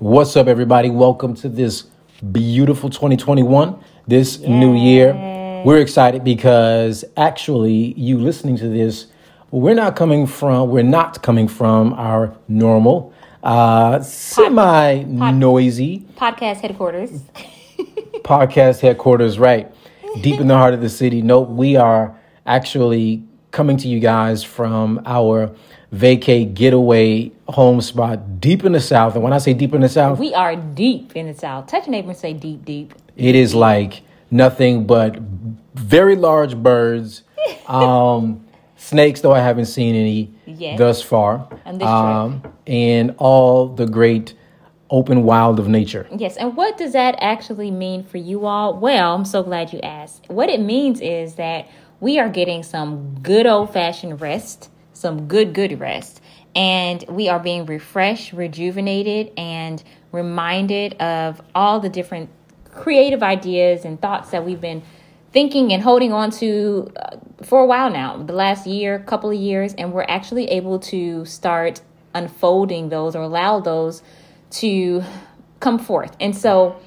What's up, everybody? Welcome to this beautiful 2021, this new year. We're excited because actually, you listening to this, we're not coming from, we're not coming from our normal, uh, semi noisy podcast headquarters. podcast headquarters, right? Deep in the heart of the city. Nope, we are actually coming to you guys from our vacay getaway home spot deep in the south. And when I say deep in the south, we are deep in the south. Touch your neighbor and say deep, deep. it is like nothing but very large birds. Um, snakes, though I haven't seen any thus far. Um, and all the great open wild of nature. Yes, and what does that actually mean for you all? Well, I'm so glad you asked. What it means is that we are getting some good old fashioned rest, some good, good rest, and we are being refreshed, rejuvenated, and reminded of all the different creative ideas and thoughts that we've been thinking and holding on to uh, for a while now, the last year, couple of years, and we're actually able to start unfolding those or allow those to come forth. And so,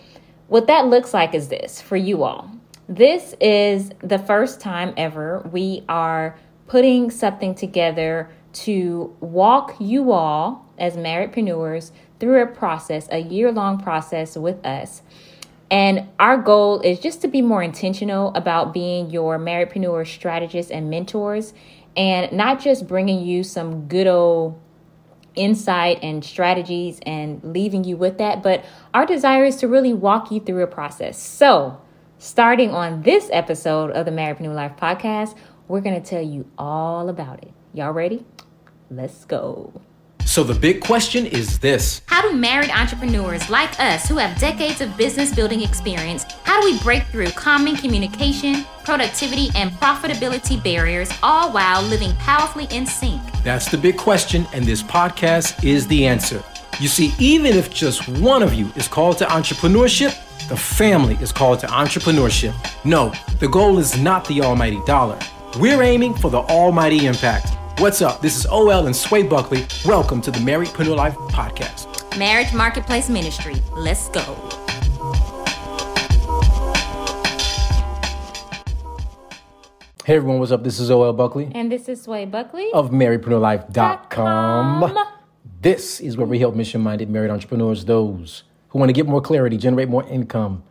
what that looks like is this for you all. This is the first time ever we are putting something together to walk you all as marriedpreneurs through a process, a year long process with us. And our goal is just to be more intentional about being your marriedpreneur strategists and mentors and not just bringing you some good old insight and strategies and leaving you with that, but our desire is to really walk you through a process. So, starting on this episode of the Marriedpreneur Life podcast, we're going to tell you all about it. Y'all ready? Let's go. So the big question is this How do married entrepreneurs like us who have decades of business building experience, how do we break through common communication, productivity, and profitability barriers all while living powerfully in sync? That's the big question, and this podcast is the answer. You see, even if just one of you is called to entrepreneurship, the family is called to entrepreneurship. No, the goal is not the almighty dollar. We're aiming for the almighty impact. What's up? This is OL and Sway Buckley. Welcome to the Marriedpreneur Life podcast. Marriage Marketplace Ministry. Let's go. Hey everyone, what's up? This is OL Buckley And this is Sway Buckley. of marriedpreneurlife.com. com. This is where we help mission minded married entrepreneurs, those who want to get more clarity, generate more income,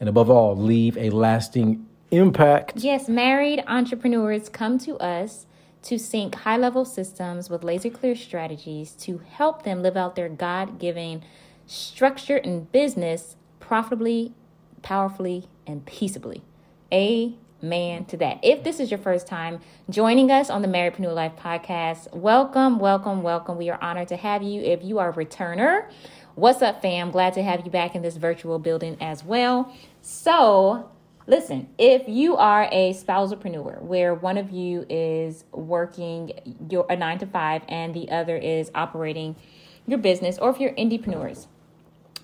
and above all, leave a lasting impact. Yes, married entrepreneurs come to us to sync high level systems with laser clear strategies to help them live out their God given structure and business profitably, powerfully, and peaceably. Amen to that. If this is your first time joining us on the Marriedpreneur Life podcast, welcome, welcome, welcome. We are honored to have you. If you are a returner, what's up, fam? Glad to have you back in this virtual building as well. So, Listen, if you are a spousalpreneur where one of you is working your a 9 to 5 and the other is operating your business or if you're indiepreneurs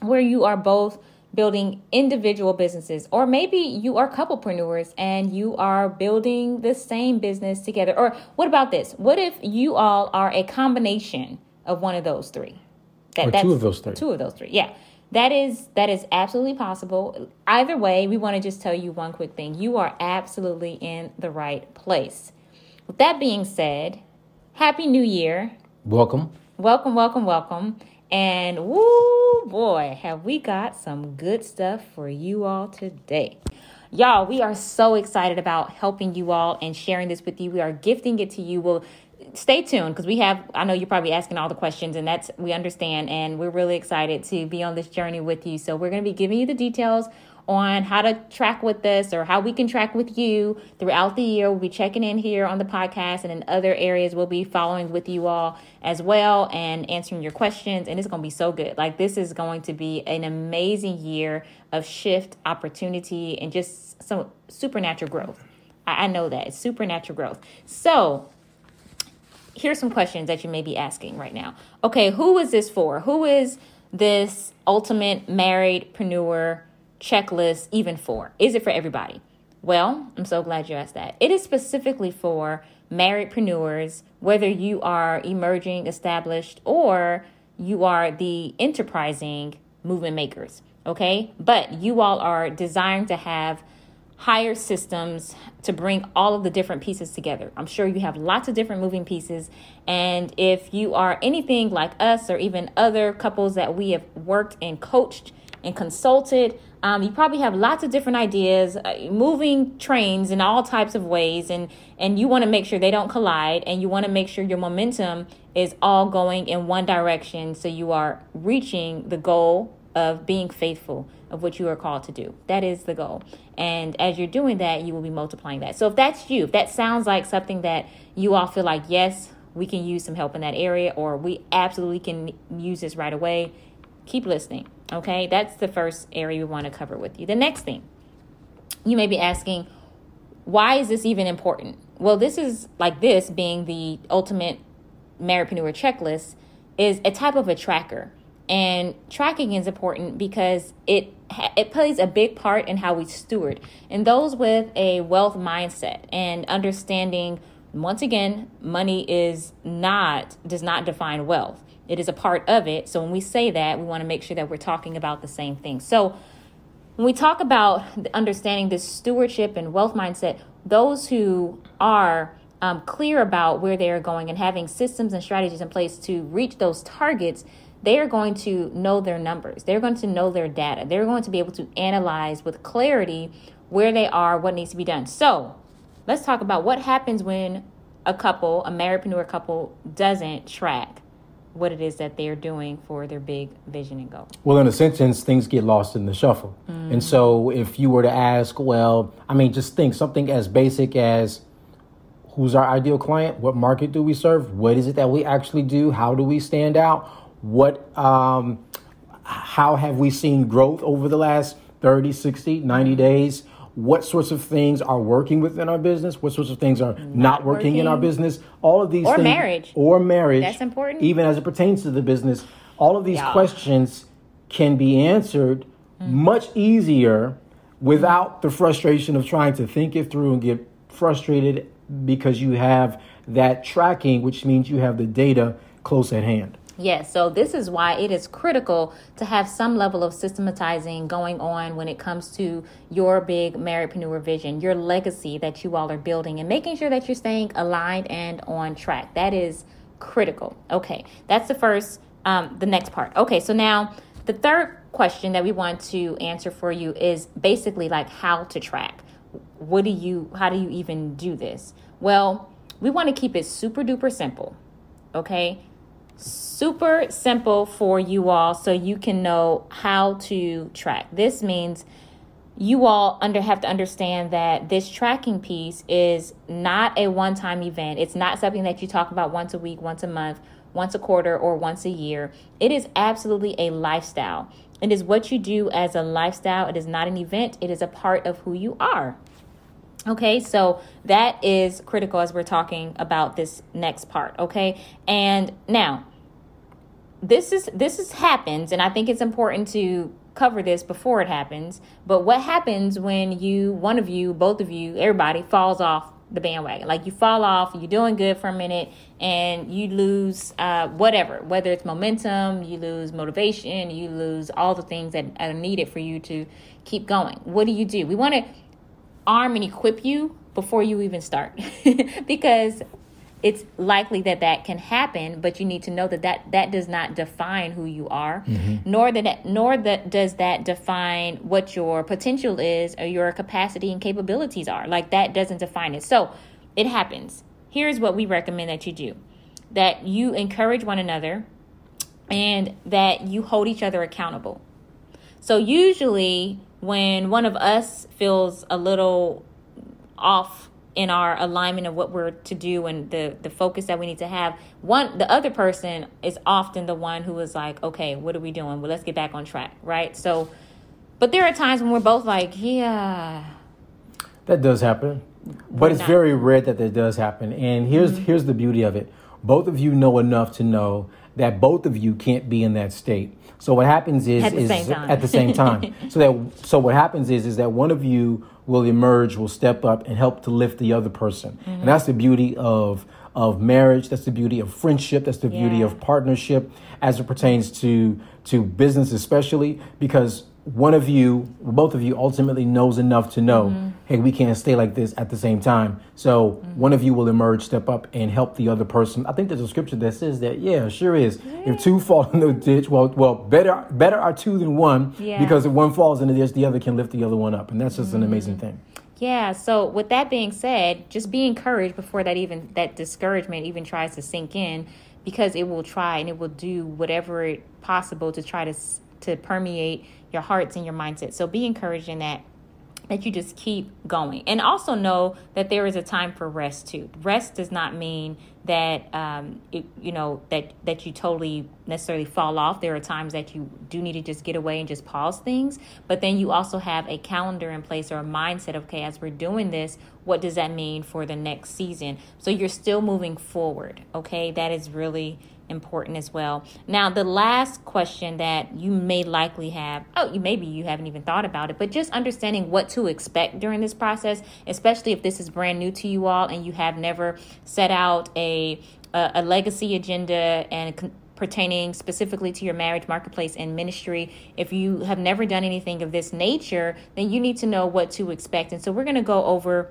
where you are both building individual businesses or maybe you are couplepreneurs and you are building the same business together or what about this? What if you all are a combination of one of those three? That, Or two of those three. Two of those three. Yeah. That is that is absolutely possible. Either way, we want to just tell you one quick thing. You are absolutely in the right place. With that being said, happy new year. Welcome. Welcome, welcome, welcome. And woo boy, have we got some good stuff for you all today. Y'all, we are so excited about helping you all and sharing this with you. We are gifting it to you. Well, stay tuned because we have I know you're probably asking all the questions and that's we understand and we're really excited to be on this journey with you. So we're going to be giving you the details on how to track with us or how we can track with you throughout the year. We'll be checking in here on the podcast and in other areas we'll be following with you all as well and answering your questions. And it's going to be so good. Like this is going to be an amazing year of shift, opportunity, and just some supernatural growth. I, I know that it's supernatural growth. So here's some questions that you may be asking right now. Okay, who is this for? Who is this ultimate marriedpreneur checklist even for? Is it for everybody? Well, I'm so glad you asked that. It is specifically for marriedpreneurs, whether you are emerging, established, or you are the enterprising movement makers. Okay. But you all are designed to have higher systems to bring all of the different pieces together. I'm sure you have lots of different moving pieces. And if you are anything like us or even other couples that we have worked and coached and consulted, um, you probably have lots of different ideas, uh, moving trains in all types of ways, and and you want to make sure they don't collide, and you want to make sure your momentum is all going in one direction, so you are reaching the goal of being faithful of what you are called to do. That is the goal. And as you're doing that, you will be multiplying that. So if that's you, if that sounds like something that you all feel like, yes, we can use some help in that area, or we absolutely can use this right away, keep listening. Okay, that's the first area we want to cover with you. The next thing, you may be asking, why is this even important? Well, this is like this being the ultimate Marriedpreneur checklist is a type of a tracker. And tracking is important because it it plays a big part in how we steward. And those with a wealth mindset and understanding once again, money is not does not define wealth. It is a part of it. So when we say that, we want to make sure that we're talking about the same thing. So when we talk about understanding this stewardship and wealth mindset, those who are um, clear about where they are going and having systems and strategies in place to reach those targets, they are going to know their numbers. They're going to know their data. They're going to be able to analyze with clarity where they are, what needs to be done. So let's talk about what happens when a couple, a marriedpreneur couple, doesn't track what it is that they're doing for their big vision and goal. Well, in a sentence, things get lost in the shuffle. Mm. And so, if you were to ask, well, I mean, just think something as basic as who's our ideal client? What market do we serve? What is it that we actually do? How do we stand out? What, um, how have we seen growth over the last 30, 60, 90 mm. days? what sorts of things are working within our business, what sorts of things are not, not working, working, in our business. All of these or things, marriage or marriage. That's important. Even as it pertains to the business, all of these yeah. questions can be answered mm-hmm. much easier without the frustration of trying to think it through and get frustrated because you have that tracking, which means you have the data close at hand. Yes, so this is why it is critical to have some level of systematizing going on when it comes to your big marriedpreneur vision, your legacy that you all are building, and making sure that you're staying aligned and on track. That is critical. Okay, that's the first, um, the next part. Okay, so now the third question that we want to answer for you is basically like how to track. What do you, how do you even do this? Well, we want to keep it super duper simple. Okay super simple for you all so you can know how to track. This means you all under have to understand that this tracking piece is not a one-time event. It's not something that you talk about once a week, once a month, once a quarter or once a year. It is absolutely a lifestyle. It is what you do as a lifestyle. It is not an event. It is a part of who you are. Okay, so that is critical as we're talking about this next part. Okay, and now this is this is happens and i think it's important to cover this before it happens but what happens when you one of you both of you everybody falls off the bandwagon? Like you fall off you're doing good for a minute and you lose uh, whatever whether it's momentum you lose motivation you lose all the things that are needed for you to keep going. What do you do? We want to arm and equip you before you even start. Because it's likely that that can happen but you need to know that that, that does not define who you are mm-hmm. nor that nor that does that define what your potential is or your capacity and capabilities are. Like that doesn't define it. So it happens. Here's what we recommend that you do. That you encourage one another and that you hold each other accountable. So usually when one of us feels a little off in our alignment of what we're to do and the the focus that we need to have. One the other person is often the one who is like okay what are we doing? Well let's get back on track right? So but there are times when we're both like yeah. That does happen. But it's not. very rare that that does happen. And here's mm-hmm. here's the beauty of it. Both of you know enough to know that both of you can't be in that state. So what happens is at the is same time. at the same time. So that so what happens is is that one of you will emerge, will step up and help to lift the other person. Mm-hmm. And that's the beauty of of marriage. That's the beauty of friendship. That's the beauty of partnership as it pertains to to business, especially because one of you, both of you, ultimately knows enough to know, Mm-hmm. hey, we can't stay like this at the same time. So one of you will emerge, step up, and help the other person. I think there's a scripture that says that. Yeah, sure is. If two fall in the ditch, well, well, better better are two than one Yeah. because if one falls in the ditch, the other can lift the other one up, and that's just an amazing Mm-hmm. thing. Yeah, so with that being said, just be encouraged before that even that discouragement even tries to sink in because it will try and it will do whatever it possible to try to to permeate your hearts and your mindset. So be encouraged in that that you just keep going. And also know that there is a time for rest too. Rest does not mean that um it, you know that that you totally necessarily fall off. There are times that you do need to just get away and just pause things. But then you also have a calendar in place or a mindset okay as we're doing this what does that mean for the next season. So you're still moving forward okay? That is really important as well. Now, the last question that you may likely have, oh, you maybe you haven't even thought about it, but just understanding what to expect during this process, especially if this is brand new to you all and you have never set out a a, a legacy agenda and con- pertaining specifically to your marriage marketplace and ministry if you have never done anything of this nature then you need to know what to expect. And so we're going to go over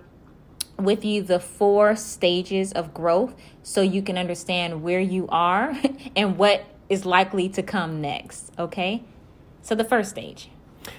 with you the four stages of growth so you can understand where you are and what is likely to come next. Okay. So, the first stage.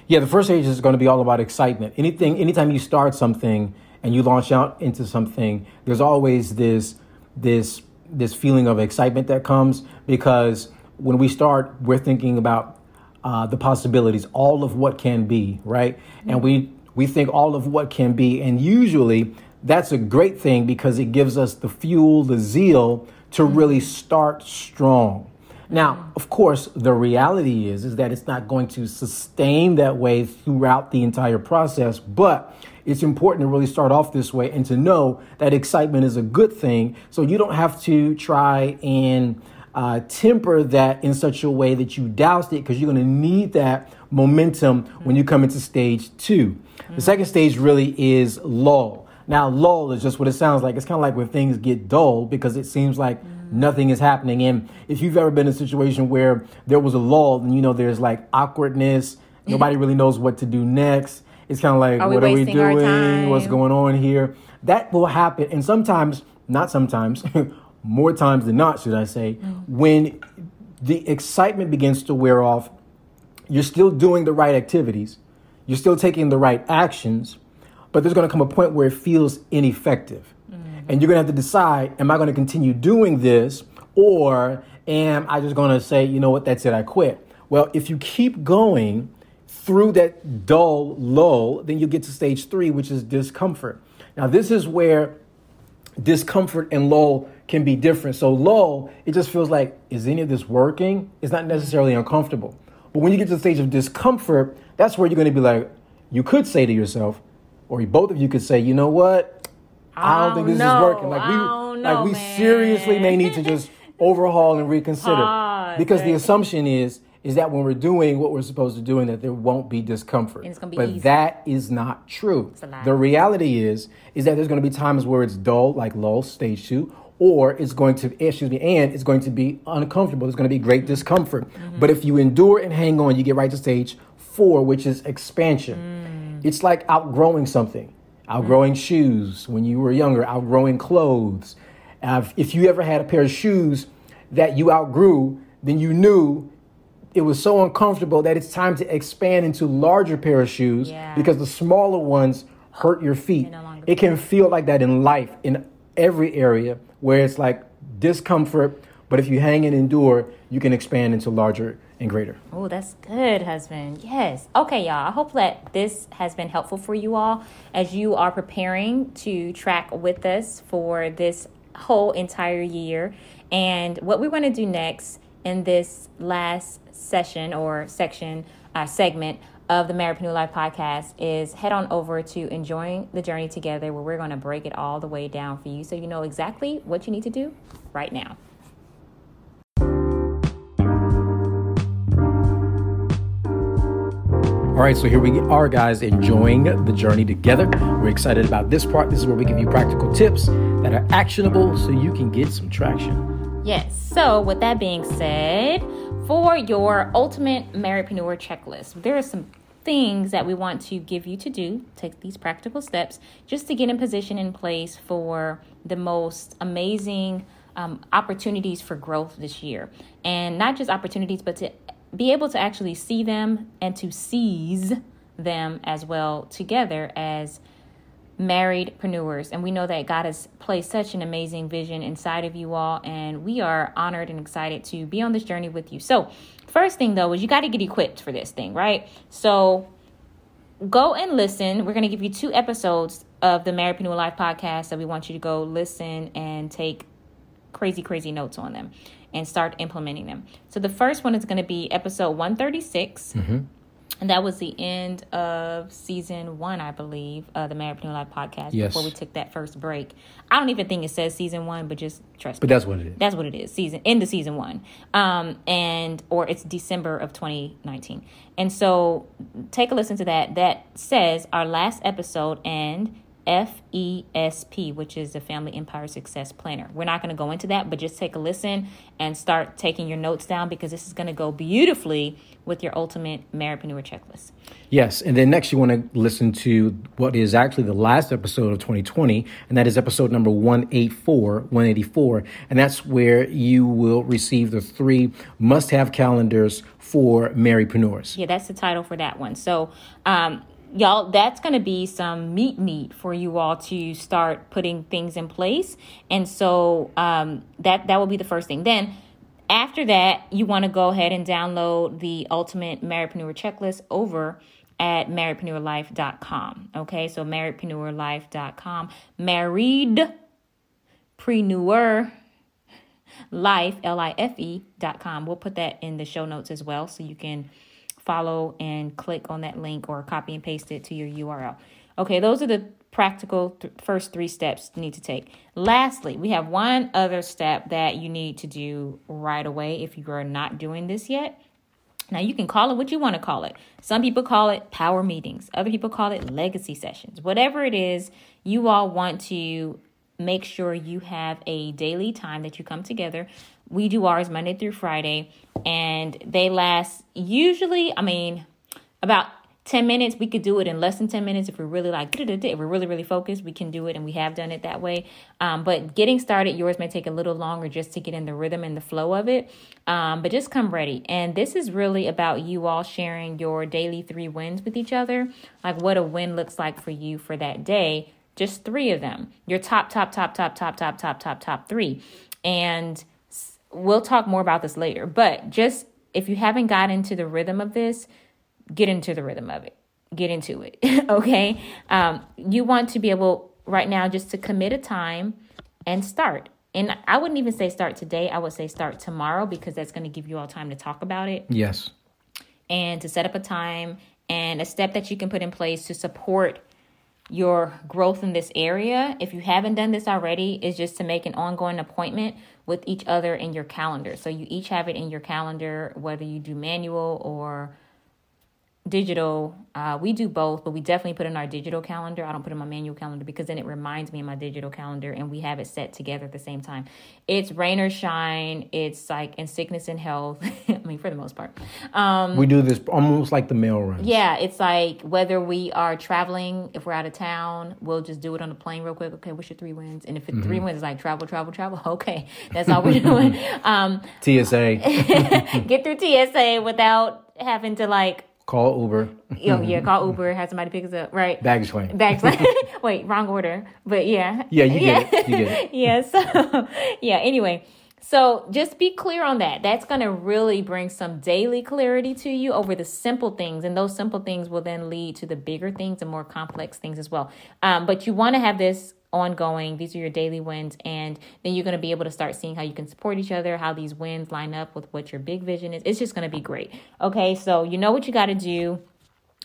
Yeah, the first stage is going to be all about excitement. Anything, anytime you start something and you launch out into something, there's always this this this feeling of excitement that comes because when we start, we're thinking about uh, the possibilities, all of what can be, right? And we we think all of what can be, and usually that's a great thing because it gives us the fuel, the zeal to really start strong. Now, of course, the reality is is that it's not going to sustain that way throughout the entire process, but it's important to really start off this way and to know that excitement is a good thing. So you don't have to try and uh, temper that in such a way that you douse it because you're going to need that momentum when you come into stage 2 The second stage really is lull. Now, lull is just what it sounds like. It's kind of like when things get dull because it seems like nothing is happening. And if you've ever been in a situation where there was a lull, then you know there's like awkwardness. Nobody really knows what to do next. It's kind of like, Are what are we doing? What's going on here? That will happen. And sometimes, not sometimes, more times than not, should I say, when the excitement begins to wear off, you're still doing the right activities, you're still taking the right actions, but there's going to come a point where it feels ineffective. And you're going to have to decide am I going to continue doing this or am I just going to say, you know what, that's it, I quit? Well, if you keep going through that dull lull, then you get to stage three, which is discomfort. Now, this is where discomfort and lull can be different. So lull, it just feels like, is any of this working? It's not necessarily uncomfortable. But when you get to the stage of discomfort, that's where you're going to be like, you could say to yourself, or both of you could say, you know what? I don't think this know. is working. Like we, I don't like we man. seriously may need to just overhaul and reconsider because the assumption is is that when we're doing what we're supposed to do, and that there won't be discomfort. And it's gonna be but easy. that is not true. The reality is is that there's going to be times where it's dull, like lull, stage two, or it's going to excuse me, and it's going to be uncomfortable. There's going to be great discomfort. Mm-hmm. But if you endure and hang on, you get right to stage four, which is expansion. Mm. It's like outgrowing something, outgrowing shoes when you were younger, outgrowing clothes. Uh, if you ever had a pair of shoes that you outgrew, then you knew it was so uncomfortable that it's time to expand into larger pair of shoes Yeah. because the smaller ones hurt your feet. no It can feel like that in life in every area where it's like discomfort, but if you hang and endure, you can expand into larger and greater. Oh, that's good, husband. Yes. Okay, y'all. I hope that this has been helpful for you all as you are preparing to track with us for this whole entire year. And what we want to do next in this last session or section, uh, segment of the Married Life podcast is head on over to Enjoying the Journey Together, where we're going to break it all the way down for you so you know exactly what you need to do right now. All right, so here we are, guys, enjoying the journey together. We're excited about this part. This is where we give you practical tips that are actionable so you can get some traction. Yes. So, with that being said, for your ultimate marriedpreneur checklist, there are some things that we want to give you to do, take these practical steps just to get in position in place for the most amazing um, opportunities for growth this year. And not just opportunities, but to be able to actually see them and to seize them as well together as marriedpreneurs. And we know that God has placed such an amazing vision inside of you all, and we are honored and excited to be on this journey with you. So, first thing though is you got to get equipped for this thing, right? So, go and listen. We're going to give you two episodes of the Marriedpreneur Life podcast that we want you to go listen and take crazy, crazy notes on them and start implementing them. So the first one is going to be episode 136. Mm-hmm. And that was the end of season one, I believe, uh, the Married Marriedpreneur Life podcast yes. before we took that first break. I don't even think it says season one, but just trust but me. But that's what it is. That's what it is. Season into season one. Um, and or it's December of 2019. And so take a listen to that. That says our last episode and FESP, which is the Family Empire Success Planner. We're not going to go into that, but just take a listen and start taking your notes down because this is going to go beautifully with your ultimate marriedpreneur checklist. Yes, and then next you want to listen to what is actually the last episode of 2020, and that is episode number 184, 184, and that's where you will receive the three must-have calendars for marriedpreneurs. Yeah, that's the title for that one. So, um, y'all that's going to be some meat meat for you all to start putting things in place. And so um, that that will be the first thing. Then after that you want to go ahead and download the ultimate marriedpreneur checklist over at marriedpreneurlife.com okay? So marriedpreneurlife.com married preneur life l-i-f-e dot com. We'll put that in the show notes as well so you can follow and click on that link or copy and paste it to your URL. Okay, those are the practical th- first three steps you need to take. Lastly, we have one other step that you need to do right away if you are not doing this yet. Now, you can call it what you want to call it. Some people call it power meetings, other people call it legacy sessions. Whatever it is, you all want to make sure you have a daily time that you come together we do ours Monday through Friday, and they last usually, I mean, about 10 minutes. We could do it in less than 10 minutes if we're really like, if we're really, really focused, we can do it, and we have done it that way. Um, but getting started, yours may take a little longer just to get in the rhythm and the flow of it. Um, but just come ready. And this is really about you all sharing your daily three wins with each other, like what a win looks like for you for that day. Just three of them, your top, top, top, top, top, top, top, top, top three. And we'll talk more about this later, but just if you haven't got into the rhythm of this, get into the rhythm of it. Get into it. okay. Um, you want to be able right now just to commit a time and start. And I wouldn't even say start today. I would say start tomorrow because that's going to give you all time to talk about it. Yes. And to set up a time and a step that you can put in place to support your growth in this area, if you haven't done this already, is just to make an ongoing appointment with each other in your calendar. So you each have it in your calendar, whether you do manual or digital. Uh, we do both, but we definitely put in our digital calendar. I don't put in my manual calendar because then it reminds me in my digital calendar and we have it set together at the same time. It's rain or shine. It's like in sickness and health. I mean, for the most part. Um, we do this almost like the mail run. Yeah, it's like whether we are traveling, if we're out of town, we'll just do it on the plane real quick. Okay, what's your three wins? And if it, mm-hmm. three wins is like travel, travel, travel, okay, that's all we're doing. Um, TSA. get through TSA without having to like Call Uber. oh yeah, call Uber. Have somebody pick us up. Right. Baggage claim. Baggage claim. Wait, wrong order. But yeah. Yeah, you get it. You get it. yeah. So yeah. Anyway, so just be clear on that. That's going to really bring some daily clarity to you over the simple things, and those simple things will then lead to the bigger things and more complex things as well. Um, but you want to have this ongoing. These are your daily wins. And then you're going to be able to start seeing how you can support each other, how these wins line up with what your big vision is. It's just going to be great. Okay. So you know what you got to do,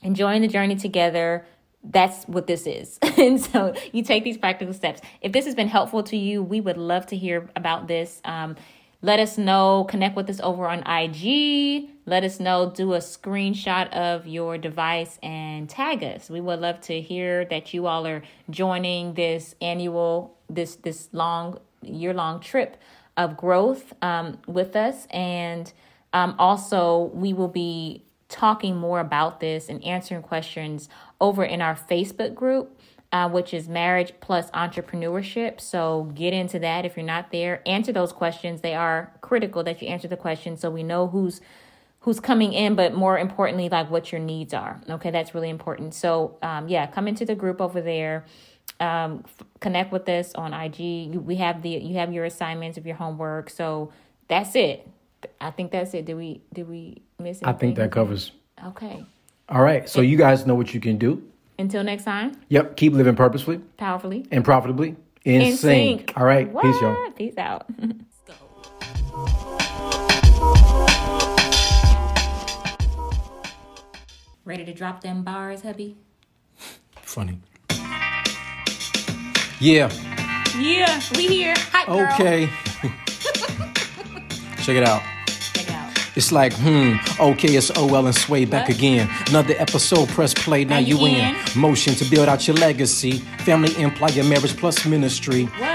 enjoying the journey together. That's what this is. and so you take these practical steps. If this has been helpful to you, we would love to hear about this. Um, let us know. Connect with us over on IG let us know. Do a screenshot of your device and tag us. We would love to hear that you all are joining this annual, this this long year long trip of growth um, with us. And um, also, we will be talking more about this and answering questions over in our Facebook group. Uh, which is marriage plus entrepreneurship. So get into that if you're not there. Answer those questions. They are critical that you answer the questions so we know who's who's coming in, but more importantly, like what your needs are. Okay, that's really important. So um, yeah, come into the group over there. Um, f- connect with us on IG. You, we have the you have your assignments of your homework. So that's it. I think that's it. Did we did we miss anything? I think that covers. Okay. All right. So you guys know what you can do. Until next time, Yep. Keep living purposefully powerfully. and profitably in, In sync. sync. All right. Peace, y'all. Peace out. Ready to drop them bars, hubby? Funny. Yeah. Yeah, we here. Hi, girl. Okay. Check it out. Check it out. It's like, hmm, okay, it's OL and Sway back What? again. Another episode, press play, now, you in. Motion to build out your legacy. Family, employer, marriage plus ministry. What?